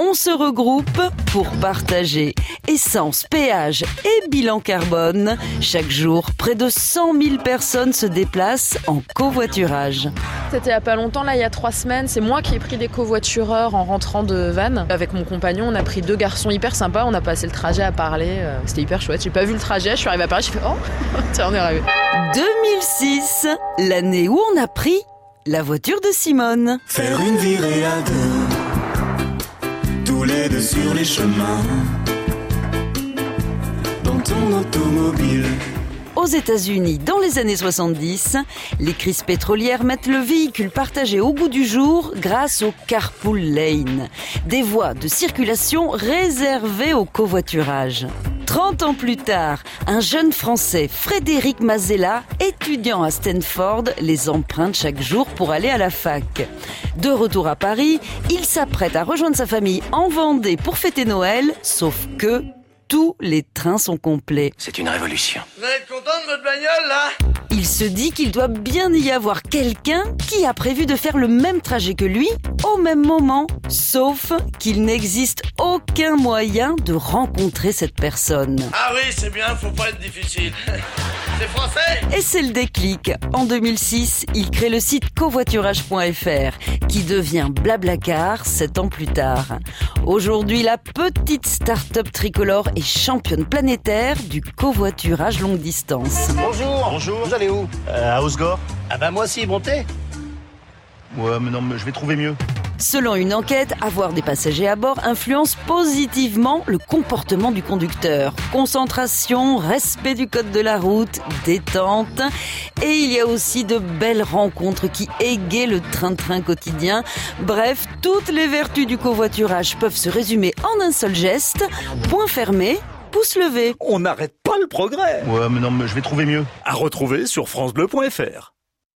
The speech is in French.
on se regroupe pour partager essence, péage et bilan carbone. Chaque jour, près de 100 000 personnes se déplacent en covoiturage. C'était il n'y a pas longtemps, là, il y a trois semaines. C'est moi qui ai pris des covoitureurs en rentrant de Vannes. Avec mon compagnon, on a pris deux garçons hyper sympas. On a passé le trajet à parler. Euh, C'était hyper chouette. J'ai pas vu le trajet. Je suis arrivée à Paris. J'ai fait Oh, tiens, on est arrivé. 2006, l'année où on a pris la voiture de Simone. Faire une virée à deux, Aux États-Unis, dans les années 70, les crises pétrolières mettent le véhicule partagé au goût du jour grâce au carpool lane, des voies de circulation réservées au covoiturage. 30 ans plus tard, un jeune Français, Frédéric Mazella, étudiant à Stanford, les emprunte chaque jour pour aller à la fac. De retour à Paris, il s'apprête à rejoindre sa famille en Vendée pour fêter Noël, sauf que tous les trains sont complets. C'est une révolution. Vous êtes content de votre bagnole là? Il se dit qu'il doit bien y avoir quelqu'un qui a prévu de faire le même trajet que lui au même moment, sauf qu'il n'existe aucun moyen de rencontrer cette personne. Ah oui, c'est bien, faut pas être difficile. C'est français Et c'est le déclic. En 2006, il crée le site covoiturage.fr qui devient Blablacar sept ans plus tard. Aujourd'hui, la petite start-up tricolore est championne planétaire du covoiturage longue distance. Bonjour. Bonjour. Vous allez où? Euh, à Osgore Ah bah moi aussi, montez. Ouais, mais non, mais je vais trouver mieux. Selon une enquête, avoir des passagers à bord influence positivement le comportement du conducteur. Concentration, respect du code de la route, détente. Et il y a aussi de belles rencontres qui égayent le train-train quotidien. Bref, toutes les vertus du covoiturage peuvent se résumer en un seul geste. Point fermé, pouce levé. On n'arrête pas le progrès. Ouais, mais non, mais je vais trouver mieux. À retrouver sur francebleu.fr.